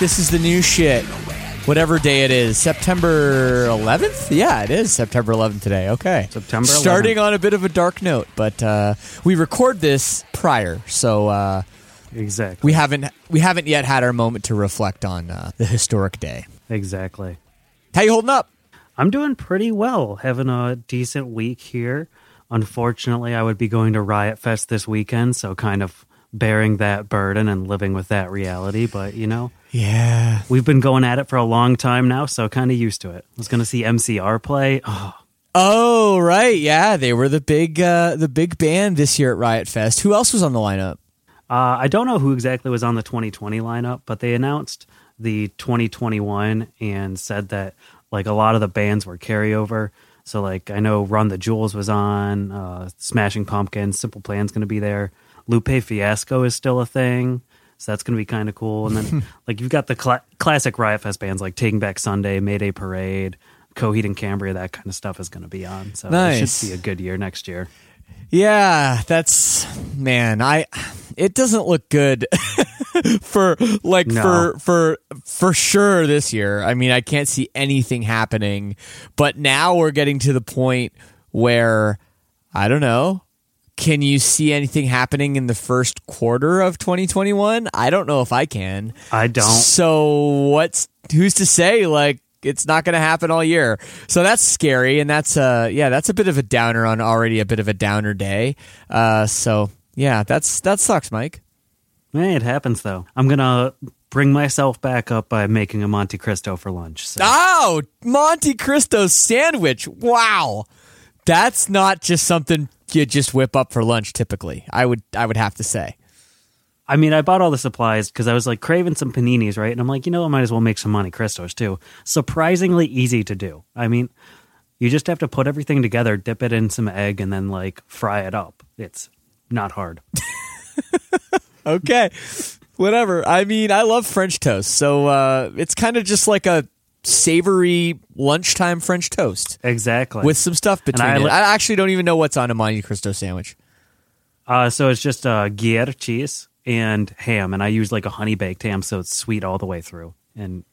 This is the new shit. Whatever day it is, September 11th. Yeah, it is September 11th today. Okay, September 11th. Starting on a bit of a dark note, but uh, we record this prior, so uh, Exactly. we haven't we haven't yet had our moment to reflect on uh, the historic day. exactly. How you holding up? I'm doing pretty well, having a decent week here. Unfortunately, I would be going to Riot Fest this weekend, so kind of bearing that burden and living with that reality. But, you know, Yeah, we've been going at it for a long time now, so kind of used to it. I was going to see MCR play. Oh, Oh right, yeah, they were the big uh, the big band this year at Riot Fest. Who else was on the lineup? Uh, I don't know who exactly was on the 2020 lineup, but they announced the 2021 and said that like a lot of the bands were carryover. So like I know Run the Jewels was on, uh, Smashing Pumpkins, Simple Plan's going to be there. Lupe Fiasco is still a thing, so that's going to be kind of cool. And then like you've got the cla classic Riot Fest bands like Taking Back Sunday, Mayday Parade, Coheed and Cambria. That kind of stuff is going to be on. So it should be a good year next year. Yeah, that's man. I it doesn't look good for like No. for for for sure this year. I mean, I can't see anything happening. But now we're getting to the point where I don't know. Can you see anything happening in the first quarter of 2021? I don't know if I can. I don't. So what's who's to say like it's not going to happen all year? So that's scary, and that's uh yeah that's a bit of a downer on already a bit of a downer day. Uh, so yeah, that's that sucks, Mike. Hey, it happens though. I'm gonna bring myself back up by making a Monte Cristo for lunch. So. Oh, Monte Cristo sandwich! Wow, that's not just something you just whip up for lunch. Typically, I would I would have to say. I mean, I bought all the supplies because I was like craving some paninis, right? And I'm like, you know, I might as well make some Monte Cristos too. Surprisingly easy to do. I mean, you just have to put everything together, dip it in some egg, and then like fry it up. It's not hard. Okay, whatever. I mean, I love French toast, so uh, it's kind of just like a savory lunchtime French toast. Exactly. with some stuff between I it. li- I actually don't even know what's on a Monte Cristo sandwich. uh, so it's just uh, Gruyere cheese and ham, and I use like a honey baked ham, so it's sweet all the way through. And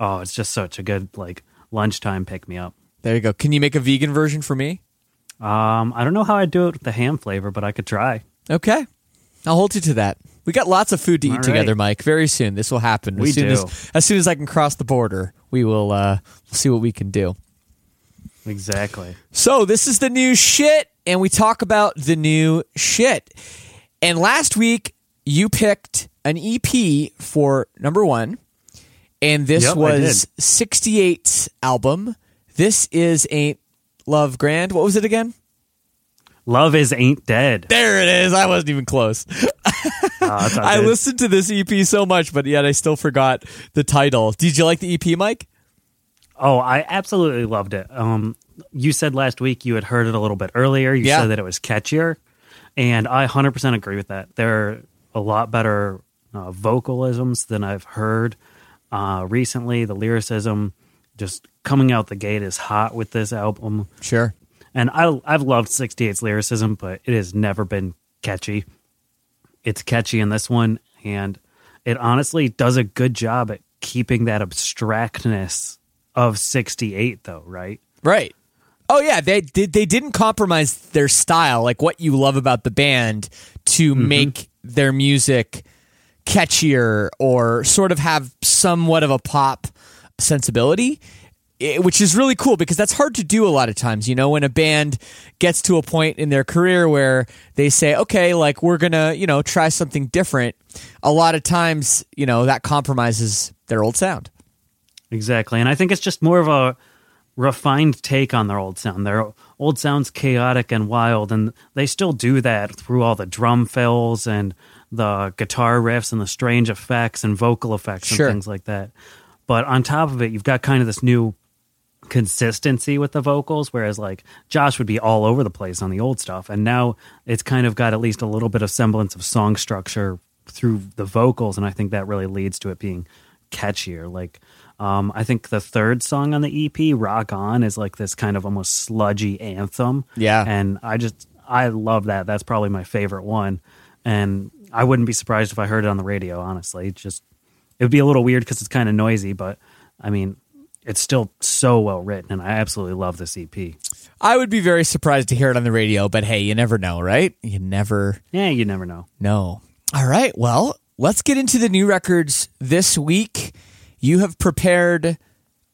oh, it's just such a good like lunchtime pick me up. There you go. Can you make a vegan version for me? Um, I don't know how I do it with the ham flavor, but I could try. Okay, I'll hold you to that. We got lots of food to eat All together. Mike. Very soon, this will happen. We soon do. as as soon as I can cross the border, we will uh, see what we can do. Exactly. So this is the new shit, and we talk about the new shit. And last week you picked an EP for number one, and this Yep, was 68's album. This is a Love Grand. What was it again? Love is ain't dead. There it is. I wasn't even close. All I listened to this EP so much, but yet I still forgot the title. Did you like the EP, Mike? Oh, I absolutely loved it. Um, you said last week you had heard it a little bit earlier. You Yeah. said that it was catchier, and I 100% agree with that. There are a lot better uh, vocalisms than I've heard uh, recently. The lyricism just coming out the gate is hot with this album. Sure. And I, I've loved 68's lyricism, but it has never been catchy. It's catchy in this one, and it honestly does a good job at keeping that abstractness of 68, though, right? Right. Oh yeah, they did. They didn't compromise their style, like what you love about the band, to mm-hmm. make their music catchier or sort of have somewhat of a pop sensibility. Eh, Which is really cool because that's hard to do a lot of times. You know, when a band gets to a point in their career where they say, okay, like we're going to, you know, try something different, a lot of times, you know, that compromises their old sound. Exactly. And I think it's just more of a refined take on their old sound. Their old sound's chaotic and wild, and they still do that through all the drum fills and the guitar riffs and the strange effects and vocal effects Sure. and things like that. But on top of it, you've got kind of this new consistency with the vocals, whereas like Josh would be all over the place on the old stuff. And now it's kind of got at least a little bit of semblance of song structure through the vocals. And I think that really leads to it being catchier. Like, um, I think the third song on the EP, Rock On, is like this kind of almost sludgy anthem. Yeah. And I just, I love that. That's probably my favorite one. And I wouldn't be surprised if I heard it on the radio, honestly. It's just, it would be a little weird because it's kind of noisy, but I mean, it's still so well written, and I absolutely love this EP. I would be very surprised to hear it on the radio, but hey, you never know, right? You never Yeah, you never know. No. All right, well, let's get into the new records this week. You have prepared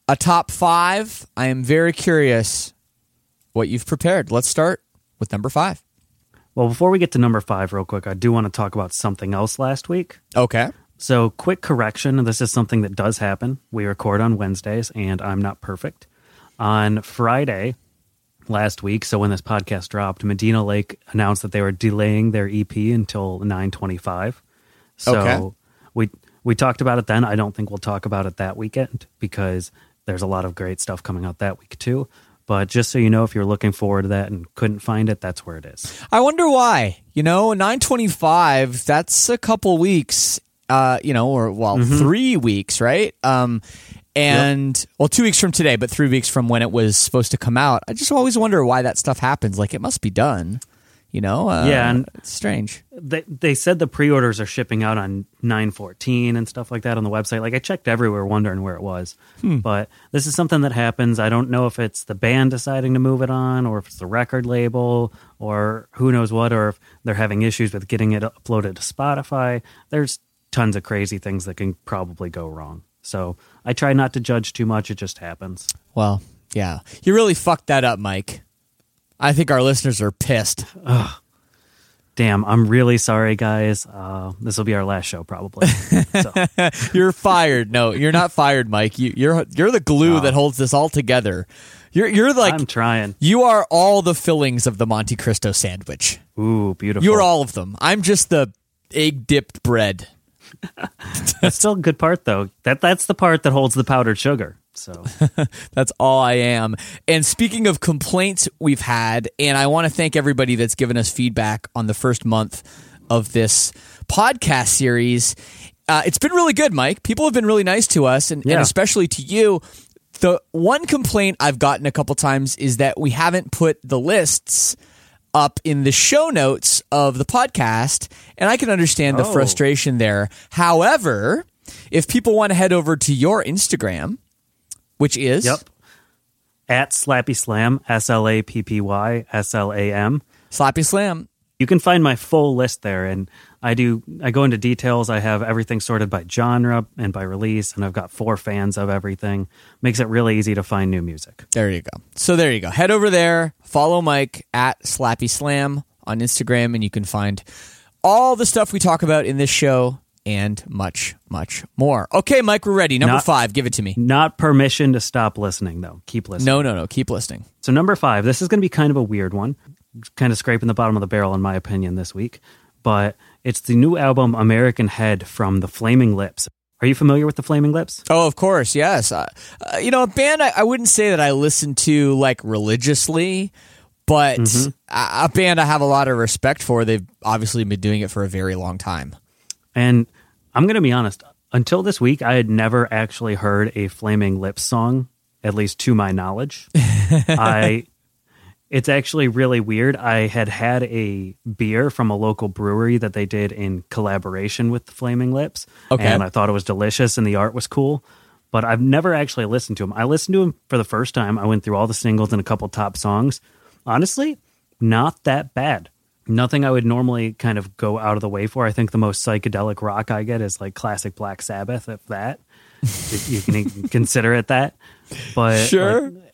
a top five. I am very curious what you've prepared. Let's start with number five. Well, before we get to number five, real quick, I do want to talk about something else last week. Okay. So, quick correction this is something that does happen. We record on Wednesdays, and I'm not perfect. On Friday last week, so when this podcast dropped, Medina Lake announced that they were delaying their EP until 925. So, Okay. we we talked about it then. I don't think we'll talk about it that weekend because there's a lot of great stuff coming out that week too. But just so you know, if you're looking forward to that and couldn't find it, that's where it is. I wonder why. You know, 925, that's a couple weeks, uh, you know, or well, three weeks, right? Um, and well, two weeks from today, but three weeks from when it was supposed to come out. I just always wonder why that stuff happens. Like it must be done, you know? Uh, Yeah, and- it's strange. they they said the pre-orders are shipping out on 914 and stuff like that on the website like i checked everywhere wondering where it was but this is something that happens i don't know if it's the band deciding to move it on or if it's the record label or who knows what or if they're having issues with getting it uploaded to spotify there's tons of crazy things that can probably go wrong so i try not to judge too much it just happens Well, yeah, you really fucked that up, Mike. I think our listeners are pissed. damn i'm really sorry guys uh, this will be our last show probably so You're fired. No, you're not fired, Mike. You, you're you're the glue that holds this all together. You're you're like i'm trying you are all the fillings of the Monte Cristo sandwich. ooh beautiful You're all of them. I'm just the egg dipped bread. That's still a good part, though. That that's the part that holds the powdered sugar. So That's all I am. And speaking of complaints we've had, and I want to thank everybody that's given us feedback on the first month of this podcast series. Uh, it's been really good, Mike. People have been really nice to us, and, and especially to you. The one complaint I've gotten a couple times is that we haven't put the lists up in the show notes of the podcast, and I can understand the Oh. frustration there. However, if people want to head over to your Instagram, which is yep. At Slappy Slam, S L A P P Y S L A M. Slappy Slam. You can find my full list there, and I do. I go into details. I have everything sorted by genre and by release, and I've got four fans of everything. Makes it really easy to find new music. There you go. So there you go. Head over there, follow Mike at Slappy Slam on Instagram, and you can find all the stuff we talk about in this show and much, much more. Okay, Mike, we're ready. Number Not- five, give it to me. Not permission to stop listening, though. Keep listening. No, no, no. Keep listening. So number five, this is going to be kind of a weird one, kind of scraping the bottom of the barrel in my opinion this week, but it's the new album American Head from the Flaming Lips. Are you familiar with the Flaming Lips? Oh, of course, yes. Uh, uh, you know, a band I, I wouldn't say that I listen to like religiously, but Mm-hmm. a, a band I have a lot of respect for. They've obviously been doing it for a very long time. And I'm going to be honest, until this week, I had never actually heard a Flaming Lips song, at least to my knowledge. I. It's actually really weird. I had had a beer from a local brewery that they did in collaboration with the Flaming Lips, Okay. and I thought it was delicious and the art was cool. But I've never actually listened to them. I listened to them for the first time. I went through all the singles and a couple top songs. Honestly, not that bad. Nothing I would normally kind of go out of the way for. I think the most psychedelic rock I get is like classic Black Sabbath, if that. if you can consider it that. But like,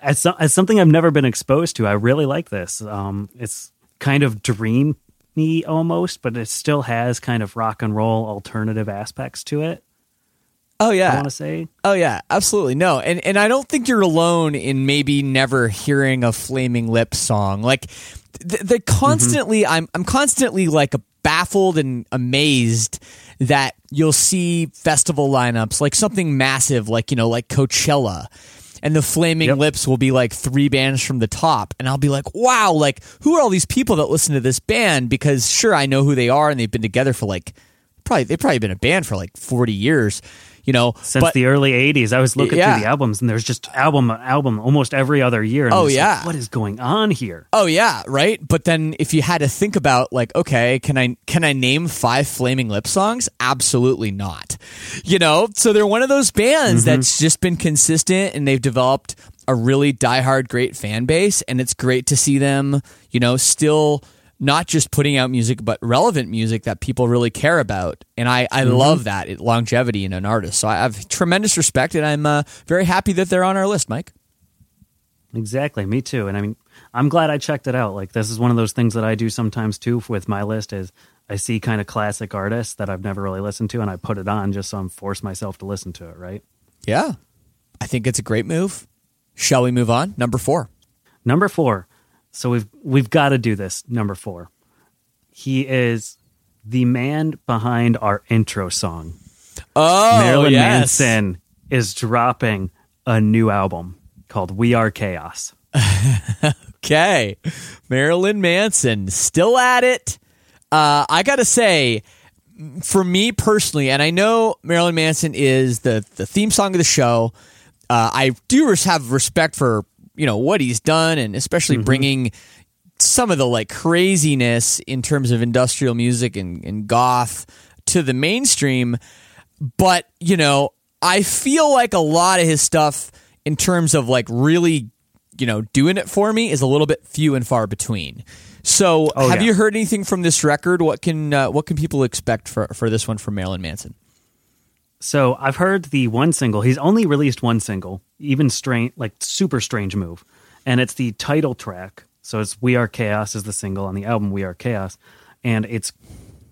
as, so, as something I've never been exposed to, I really like this. Um, it's kind of dreamy almost, but it still has kind of rock and roll alternative aspects to it. Oh yeah. I want to say, Oh yeah, absolutely. No. And and I don't think you're alone in maybe never hearing a Flaming Lips song. Like th- the constantly I'm I'm constantly like baffled and amazed that you'll see festival lineups like something massive like you know like Coachella and the Flaming Yep. Lips will be like three bands from the top. And I'll be like wow like who are all these people that listen to this band? Because sure I know who they are and they've been together for like probably they've probably been a band for like 40 years you know since but- the early '80s, I was looking Yeah. through the albums, and there's just album album almost every other year. And Oh, just like, yeah. what is going on here? Oh yeah, right. But then if you had to think about like, okay, can I can I name five Flaming Lip songs? Absolutely not. You know, so they're one of those bands mm-hmm. that's just been consistent and they've developed a really diehard great fan base, and it's great to see them, you know, still not just putting out music but relevant music that people really care about. And i, I love that it, longevity in an artist. So i have tremendous respect and i'm uh, very happy that they're on our list mike. Exactly, me too. And I mean, I'm glad I checked it out. Like this is one of those things that I do sometimes too with my list is I see kind of classic artists that I've never really listened to and I put it on just so I'm force myself to listen to it, right? yeah. I think it's a great move. Shall we move on? Number four. Number 4. So we've we've got to do this. Number 4. He is the man behind our intro song. Oh, Marilyn yes. Manson is dropping a new album called We Are Chaos. Okay. Marilyn Manson, still at it. Uh, I got to say, for me personally, and I know Marilyn Manson is the, the theme song of the show, uh, I do have respect for, you know, what he's done and especially bringing some of the like craziness in terms of industrial music and, and goth to the mainstream. But, you know, I feel like a lot of his stuff in terms of like really, you know, doing it for me is a little bit few and far between. So, Oh, have yeah. you heard anything from this record? What can uh, what can people expect for for this one from Marilyn Manson? So I've heard the one single. He's only released one single, even strange, like super strange move, and it's the title track. So it's "We Are Chaos" is the single on the album "We Are Chaos," and it's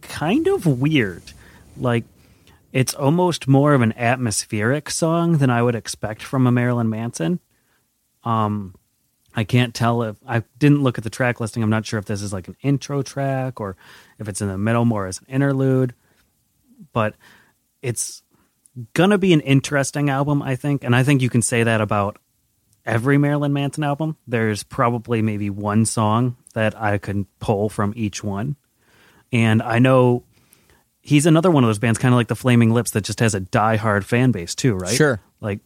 kind of weird. Like it's almost more of an atmospheric song than I would expect from a Marilyn Manson. Um, I can't tell if I didn't look at the track listing. I'm not sure if this is like an intro track or if it's in the middle more as an interlude, but it's gonna be an interesting album, I think, and I think you can say that about every Marilyn Manson album. There's probably maybe one song that I can pull from each one, and I know he's another one of those bands, kind of like the Flaming Lips, that just has a diehard fan base too, right? Sure. Like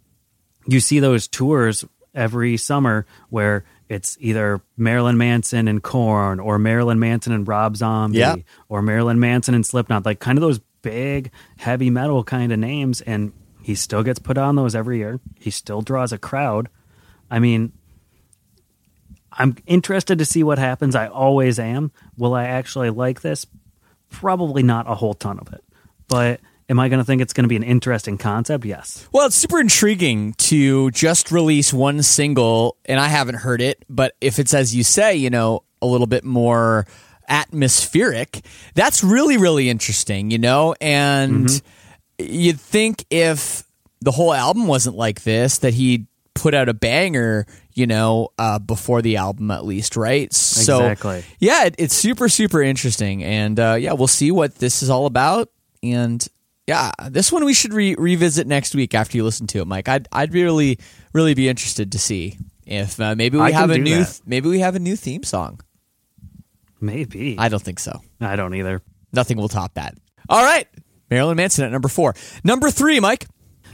you see those tours every summer where it's either Marilyn Manson and Korn or Marilyn Manson and Rob Zombie Yeah. or Marilyn Manson and Slipknot, like kind of those big heavy metal kind of names. And he still gets put on those every year. He still draws a crowd. I mean, I'm interested to see what happens. I always am. Will I actually like this? Probably not a whole ton of it. But am I going to think it's going to be an interesting concept? Yes. Well, it's super intriguing to just release one single, and I haven't heard it, but if it's as you say, you know, a little bit more atmospheric. That's really, really interesting, you know? And Mm-hmm. you'd think if the whole album wasn't like this, that he'd put out a banger, you know, uh, before the album at least, right? So, Exactly. yeah, it, it's super, super interesting. And uh, yeah, we'll see what this is all about. And yeah, this one we should re- revisit next week after you listen to it, Mike. I'd, I'd really, really be interested to see if uh, maybe we I have a new, that. maybe we have a new theme song. Maybe. I don't think so. I don't either. Nothing will top that. All right. Marilyn Manson at number four. Number three, Mike.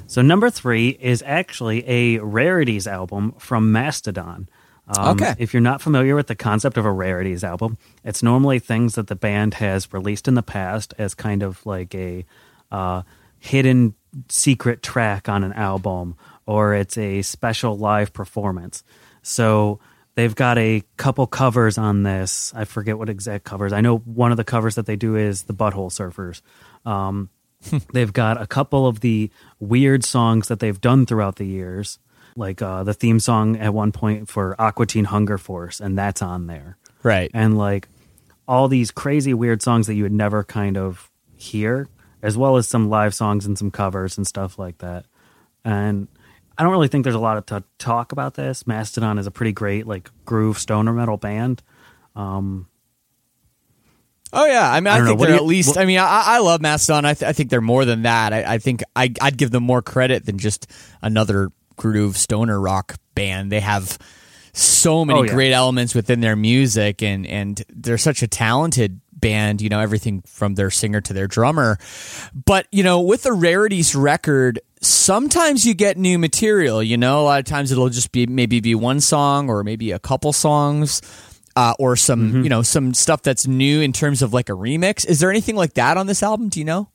So number three is actually a rarities album from Mastodon. Um, Okay. If you're not familiar with the concept of a rarities album, it's normally things that the band has released in the past as kind of like a uh, hidden secret track on an album, or it's a special live performance. So they've got a couple covers on this. I forget what exact covers. I know one of the covers that they do is the Butthole Surfers. Um, they've got a couple of the weird songs that they've done throughout the years, like uh, the theme song at one point for Aqua Teen Hunger Force, and that's on there. Right. And like all these crazy weird songs that you would never kind of hear, as well as some live songs and some covers and stuff like that. And I don't really think there's a lot to talk about this. Mastodon is a pretty great like groove stoner metal band. Um, Oh yeah, I mean, I, know. think they're you- at least. what- I mean, I, I love Mastodon. I, th- I think they're more than that. I, I think I, I'd give them more credit than just another groove stoner rock band. They have so many Oh, yeah. great elements within their music, and and they're such a talented band. You know, everything from their singer to their drummer. But you know, with the rarities record. Sometimes you get new material, you know. A lot of times it'll just be maybe be one song or maybe a couple songs uh, or some Mm-hmm. you know some stuff that's new in terms of like a remix. Is there anything like that on this album? Do you know?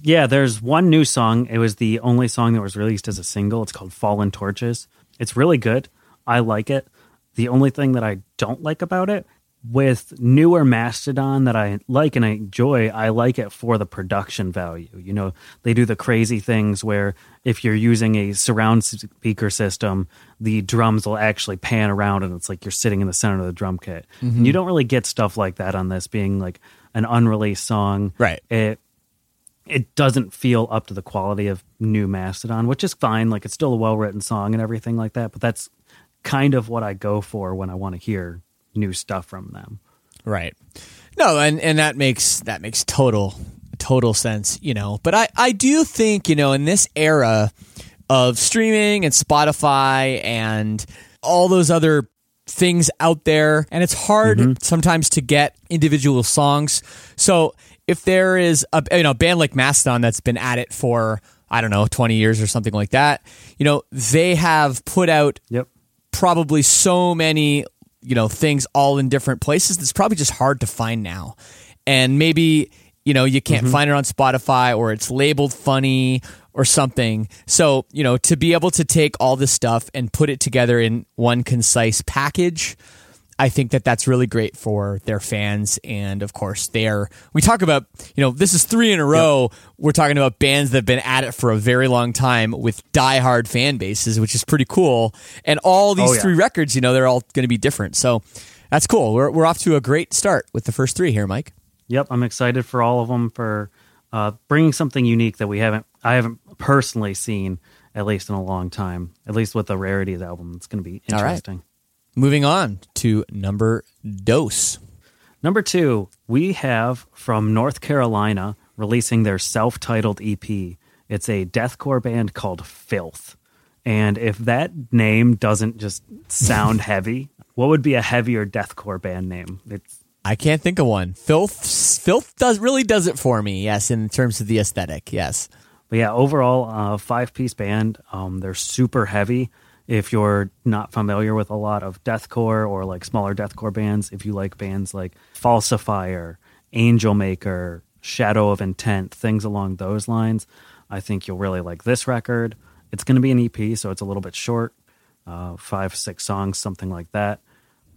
Yeah, there's one new song. It was the only song that was released as a single. It's called Fallen Torches. It's really good. I like it. The only thing that I don't like about it, with newer Mastodon that I like and I enjoy, I like it for the production value. You know, they do the crazy things where if you're using a surround speaker system, the drums will actually pan around and it's like you're sitting in the center of the drum kit. And you mm-hmm. don't really get stuff like that on this being like an unreleased song. Right. It it doesn't feel up to the quality of new Mastodon, which is fine. Like it's still a well written song and everything like that. But that's kind of what I go for when I want to hear new stuff from them. Right. No, and and that makes that makes total total sense, you know. But I I do think, you know, in this era of streaming and Spotify and all those other things out there and it's hard mm-hmm. sometimes to get individual songs. So if there is a you know band like Mastodon that's been at it for I don't know 20 years or something like that, you know, they have put out Yep. probably so many you know things all in different places it's probably just hard to find now. And maybe you know you can't mm-hmm. find it on spotify or it's labeled funny or something. So you know to be able to take all this stuff and put it together in one concise package I think that that's really great for their fans, and of course, they're. We talk about, you know, this is three in a row. We're talking about bands that have been at it for a very long time with diehard fan bases, which is pretty cool. And all these Oh, yeah. three records, you know, they're all going to be different. So that's cool. We're we're off to a great start with the first three here, Mike. Yep. I'm excited for all of them for uh, bringing something unique that we haven't, I haven't personally seen at least in a long time. At least with the rarities album, it's going to be interesting. Moving on to number dose. Number two, we have from North Carolina releasing their self titled EP. It's a deathcore band called Filth. And if that name doesn't just sound heavy, what would be a heavier deathcore band name? It's I can't think of one. Filth Filth does really does it for me. Yes, in terms of the aesthetic. Yes. But yeah, overall, uh, five piece band. Um, they're super heavy. If you're not familiar with a lot of deathcore or like smaller deathcore bands, if you like bands like Falsifier, Angel Maker, Shadow of Intent, things along those lines, I think you'll really like this record. It's going to be an EP, so it's a little bit short, uh, five, six songs, something like that.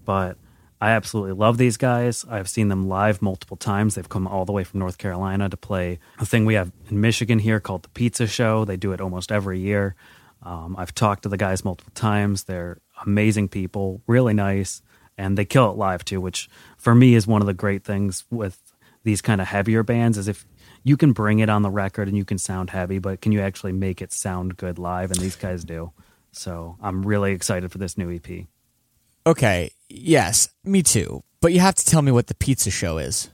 But I absolutely love these guys. I've seen them live multiple times. They've come all the way from North Carolina to play a thing we have in Michigan here called the Pizza Show. They do it almost every year. Um, I've talked to the guys multiple times. They're amazing people, really nice, and they kill it live too, which for me is one of the great things with these kind of heavier bands is if you can bring it on the record and you can sound heavy, but can you actually make it sound good live? And these guys do. So I'm really excited for this new EP. Okay, yes, me too. But you have to tell me what the pizza show is.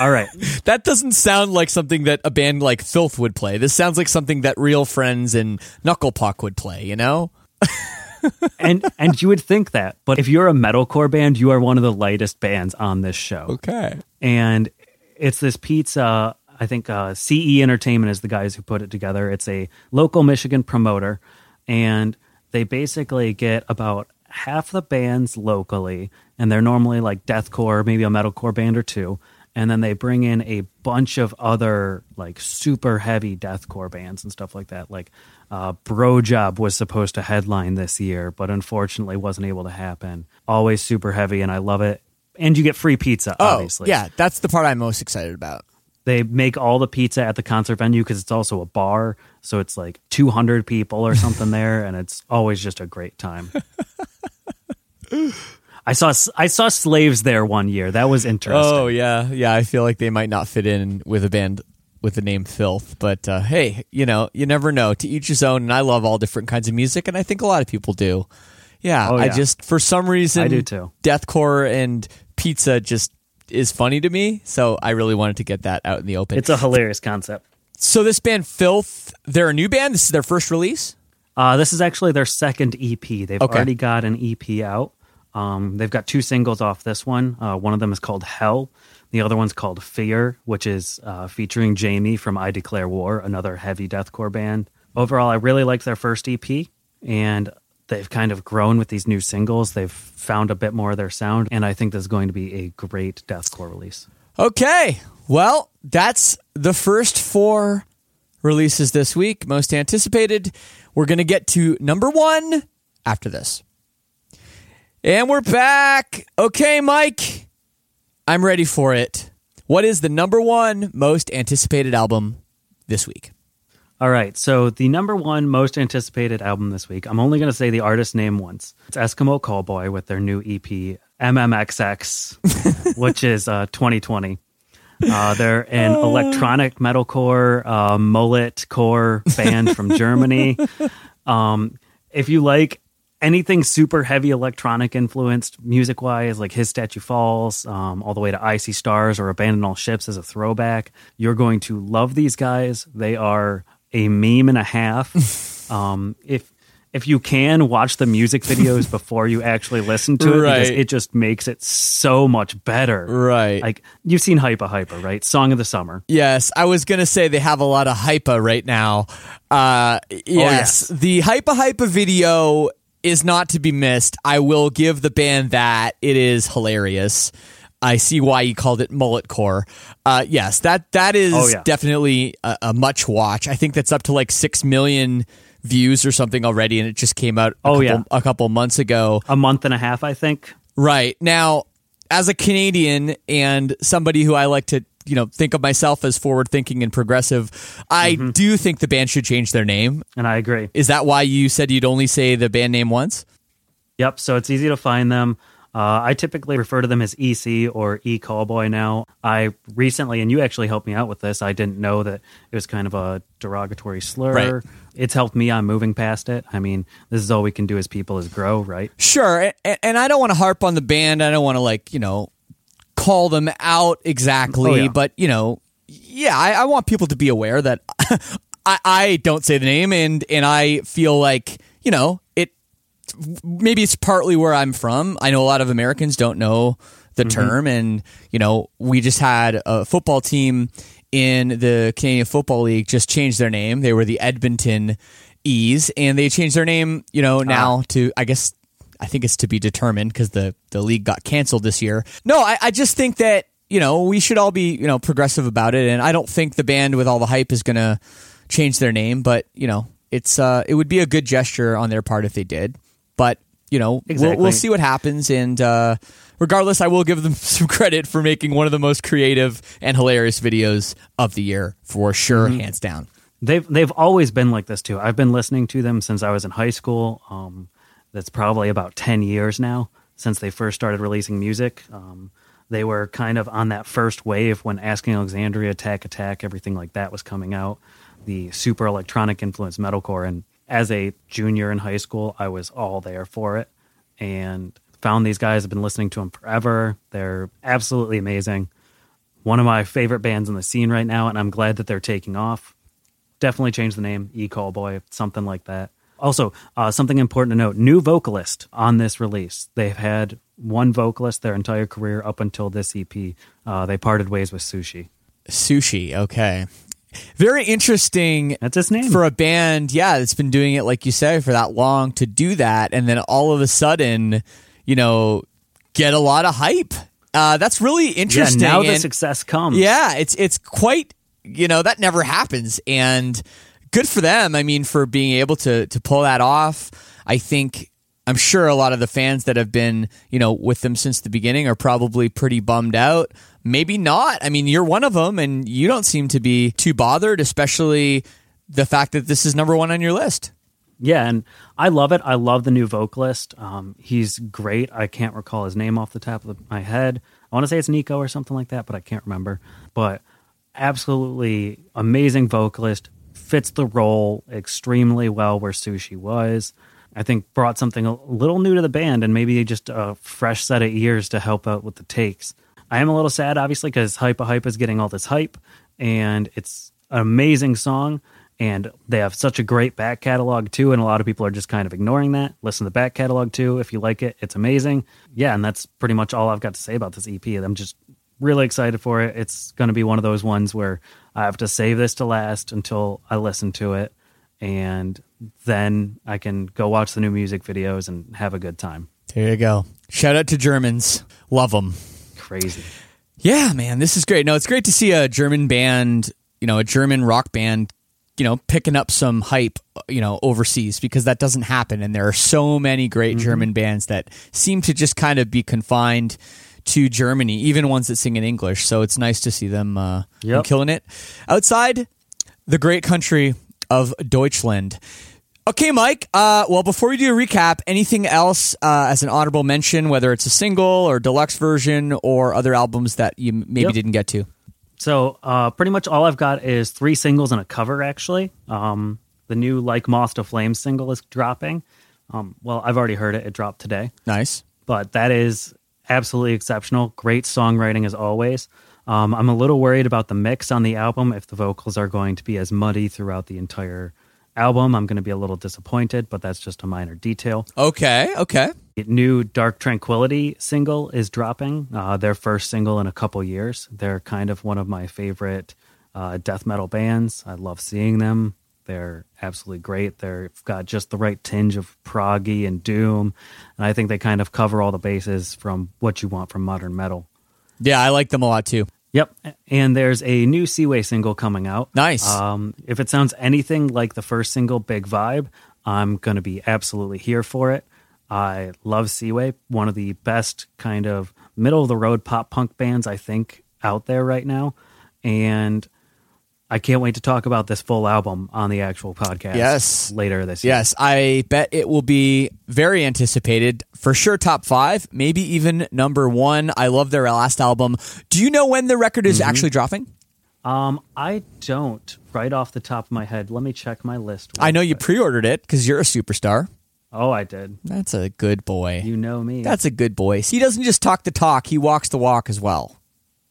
All right. that doesn't sound like something that a band like Filth would play. This sounds like something that Real Friends and Knucklepuck would play, you know? and and you would think that, but if you're a metalcore band, you are one of the lightest bands on this show. Okay. And it's this pizza. I think uh, CE Entertainment is the guys who put it together. It's a local Michigan promoter, and they basically get about half the bands locally, and they're normally like deathcore, maybe a metalcore band or two, and then they bring in a bunch of other like super heavy deathcore bands and stuff like that. Like uh, Bro Job was supposed to headline this year, but unfortunately wasn't able to happen. Always super heavy, and I love it. And you get free pizza, Oh, obviously. yeah, that's the part I'm most excited about. They make all the pizza at the concert venue because it's also a bar. So it's like 200 people or something there, and it's always just a great time. I saw I saw slaves there one year. That was interesting. Oh yeah, yeah. I feel like they might not fit in with a band with the name Filth, but uh, hey, you know, you never know. To each his own. And I love all different kinds of music, and I think a lot of people do. Yeah, Oh, I just for some reason I do too. Deathcore and pizza just is funny to me, so I really wanted to get that out in the open. It's a hilarious concept. so this band Filth, they're a new band. This is their first release. Uh, this is actually their second EP. They've Okay. already got an EP out. Um, they've got two singles off this one. Uh, one of them is called Hell. The other one's called Fear, which is uh, featuring Jamie from I Declare War, another heavy deathcore band. Overall, I really liked their first EP, and they've kind of grown with these new singles. They've found a bit more of their sound, and I think this is going to be a great deathcore release. Okay. Well, that's the first four releases this week, most anticipated. We're going to get to number one after this. And we're back. Okay, Mike, I'm ready for it. What is the number one most anticipated album this week? All right, so the number one most anticipated album this week, I'm only going to say the artist name once. It's Eskimo Callboy with their new EP, MMXX, which is uh, 2020. Uh, they're an electronic metalcore, uh, mullet core band from Germany. Um, if you like anything super heavy electronic influenced music wise, like His Statue Falls, um, all the way to I See Stars or Abandon All Ships as a throwback, you're going to love these guys. They are a meme and a half. um, if if you can watch the music videos before you actually listen to it, because it just makes it so much better. Right. Like you've seen Hypa Hyper, right? Song of the Summer. Yes, I was gonna say they have a lot of hypa right now. Uh, yes, yes. the hypa hypa video is not to be missed. I will give the band that it is hilarious. I see why you called it mullet core. Uh, yes, that that is Oh, yeah. definitely a, a much watch. I think that's up to like six million views or something already, and it just came out. A Oh, couple, yeah. a couple months ago. A month and a half, I think. Right. Now, as a Canadian and somebody who I like to, you know, think of myself as forward thinking and progressive, I Mm-hmm. do think the band should change their name. And I agree. Is that why you said you'd only say the band name once? Yep. So it's easy to find them. Uh, I typically refer to them as EC or E Callboy now. I recently, and you actually helped me out with this. I didn't know that it was kind of a derogatory slur. Right. It's helped me on moving past it. I mean, this is all we can do as people is grow, right? Sure. And, and I don't want to harp on the band. I don't want to, like, you know, call them out exactly. Oh, yeah. But, you know, yeah, I, I want people to be aware that I, I don't say the name and, and I feel like, you know, it maybe it's partly where I'm from. I know a lot of Americans don't know the mm-hmm. term, and you know, we just had a football team in the Canadian Football League just change their name. They were the Edmonton E's, and they changed their name. You know, ah. now to I guess I think it's to be determined because the the league got canceled this year. No, I, I just think that you know we should all be you know progressive about it, and I don't think the band with all the hype is gonna change their name, but you know. It's uh, it would be a good gesture on their part if they did, but you know, we'll, we'll see what happens. And uh, regardless, I will give them some credit for making one of the most creative and hilarious videos of the year for sure, Mm-hmm. hands down. They've they've always been like this too. I've been listening to them since I was in high school. Um, that's probably about ten years now. since they first started releasing music. Um, they were kind of on that first wave when Asking Alexandria, Attack Attack, everything like that was coming out, the super electronic influenced metalcore. And as a junior in high school, I was all there for it and found these guys. I've been listening to them forever. They're absolutely amazing. One of my favorite bands in the scene right now, and I'm glad that they're taking off. Definitely change the name, E Callboy, something like that. Also, uh, something important to note new vocalist on this release. They've had one vocalist their entire career up until this EP. Uh, they parted ways with Sushi. Sushi, okay. Very interesting. That's his name. For a band, yeah, that's been doing it, like you say, for that long to do that. And then all of a sudden, you know, get a lot of hype. Uh, that's really interesting. Yeah, now the success comes. Yeah, it's it's quite you know that never happens, and good for them. I mean, for being able to to pull that off. I think I'm sure a lot of the fans that have been you know with them since the beginning are probably pretty bummed out. Maybe not. I mean, you're one of them, and you don't seem to be too bothered, especially the fact that this is number one on your list. Yeah, and I love it. I love the new vocalist. Um, he's great. I can't recall his name off the top of my head. I want to say it's Nico or something like that, but I can't remember. But absolutely amazing vocalist. Fits the role extremely well where Sushi was. I think brought something a little new to the band and maybe just a fresh set of ears to help out with the takes. I am a little sad, obviously, because Hypa Hypa is getting all this hype, and it's an amazing song and they have such a great back catalog too and a lot of people are just kind of ignoring that. Listen to the back catalog too if you like it. It's amazing. Yeah and that's pretty much all i've got to say about this ep i'm just really excited for it. It's going to be one of those ones where i have to save this to last until i listen to it and then i can go watch the new music videos and have a good time There you go. Shout out to Germans. Love them. crazy Yeah, man, this is great. No, it's great to see a German band, you know, a German rock band, you know, picking up some hype, you know, overseas because that doesn't happen. And there are so many great Mm-hmm. German bands that seem to just kind of be confined to Germany, even ones that sing in English. So it's nice to see them, uh, Yep. killing it outside the great country of Deutschland. Okay, Mike. Uh, well, before we do a recap, anything else uh, as an honorable mention, whether it's a single or deluxe version or other albums that you maybe Yep. didn't get to? So uh, pretty much all I've got is three singles and a cover. Actually, um, the new "Like Moth to Flame" single is dropping. Um, well, I've already heard it; it dropped today, Nice. but that is absolutely exceptional. Great songwriting as always. Um, I'm a little worried about the mix on the album. If the vocals are going to be as muddy throughout the entire album, I'm going to be a little disappointed. But that's just a minor detail. Okay. Okay. The new Dark Tranquillity single is dropping. Uh, their first single in a couple years. They're kind of one of my favorite uh, death metal bands. I love seeing them. They're absolutely great. They've got just the right tinge of proggy and doom, and I think they kind of cover all the bases from what you want from modern metal. Yeah, I like them a lot too. Yep, and there's a new Seaway single coming out. Nice. Um, if it sounds anything like the first single, Big Vibe, I'm going to be absolutely here for it. I love Seaway, one of the best kind of middle of the road pop punk bands I think out there right now, and I can't wait to talk about this full album on the actual podcast. Yes. later this year. Yes, I bet it will be very anticipated. For sure, top five, maybe even number one. I love their last album. Do you know when the record is actually dropping? Um, I don't right off the top of my head. Let me check my list. I know you pre ordered it because you're a superstar. Oh, I did. That's a good boy. You know me. That's a good boy. See, he doesn't just talk the talk, he walks the walk as well.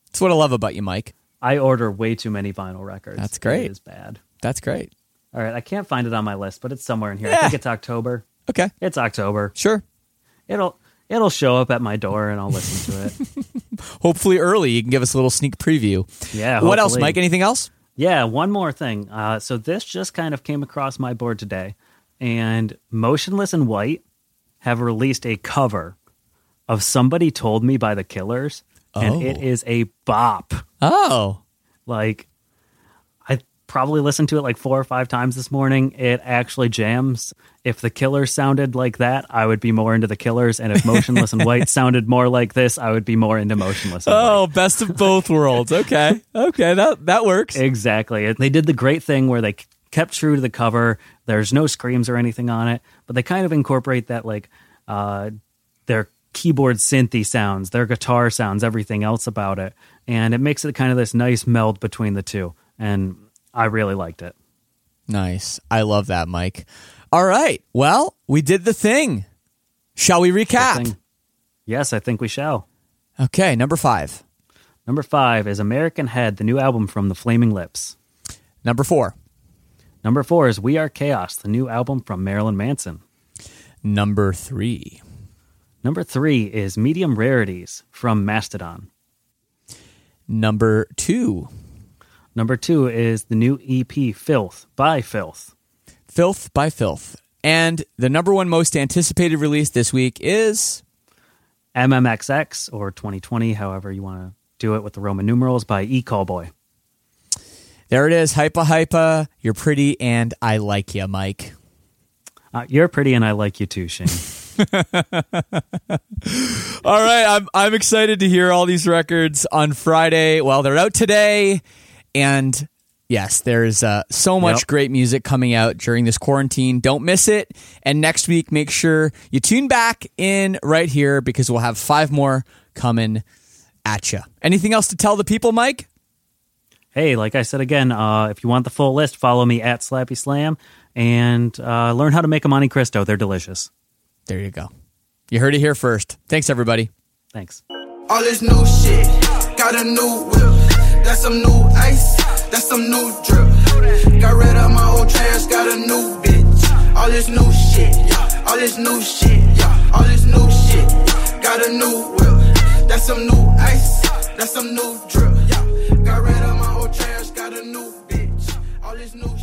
That's what I love about you, Mike. I order way too many vinyl records. That's great. It is bad. That's great. All right, I can't find it on my list, but it's somewhere in here. Yeah. I think it's October. Okay, It's October. sure. It'll it'll show up at my door and I'll listen to it. Hopefully early, you can give us a little sneak preview. Yeah. What else. Mike? Anything else? Yeah, one more thing. Uh, so this just kind of came across my board today, and Motionless in White have released a cover of "Somebody Told Me" by the Killers, and Oh. it is a bop. Oh, Like, I probably listened to it like four or five times this morning. It actually jams. If the Killers sounded like that, I would be more into the Killers, and if Motionless and White sounded more like this, I would be more into Motionless. White. oh, best of both worlds. Okay, okay, that that works. Exactly. They did the great thing where they kept true to the cover. There's no screams or anything on it, but they kind of incorporate that like uh, their keyboard synthy sounds, their guitar sounds, everything else about it. And it makes it kind of this nice meld between the two. And I really liked it. Nice. I love that, Mike. All right. Well, we did the thing. Shall we recap? Yes, I think we shall. Okay, number five. Number five is American Head, the new album from the Flaming Lips. Number four. Number four is We Are Chaos, the new album from Marilyn Manson. Number three. Number three is Medium Rarities from Mastodon. Number two. Number two is the new EP Filth by Filth. Filth by Filth. And the number one most anticipated release this week is MMXX or 2020, however you want to do it with the Roman numerals by E Callboy. There it is. Hypa Hypa. You're pretty and I like you, Mike. Uh, you're pretty and I like you too, Shane. all right, I'm I'm excited to hear all these records on Friday. Well, they're out today, and yes, there's uh, so much yep. great music coming out during this quarantine. Don't miss it. And next week, make sure you tune back in right here because we'll have five more coming at you. Anything else to tell the people, Mike? Hey, like I said again, uh, if you want the full list, follow me at Slappy Slam and uh, learn how to make a Monte Cristo. They're delicious. There you go. You heard it here first. Thanks, everybody. Thanks. All this new shit, got a new whip. That's some new ice, that's some new drip. Got rid of my old trash, got a new bitch. All this new shit, yeah. All this new shit, yeah. All this new shit, got a new whip. That's some new ice, that's some new drip, yeah. Got rid of my old trash, got a new bitch. All this new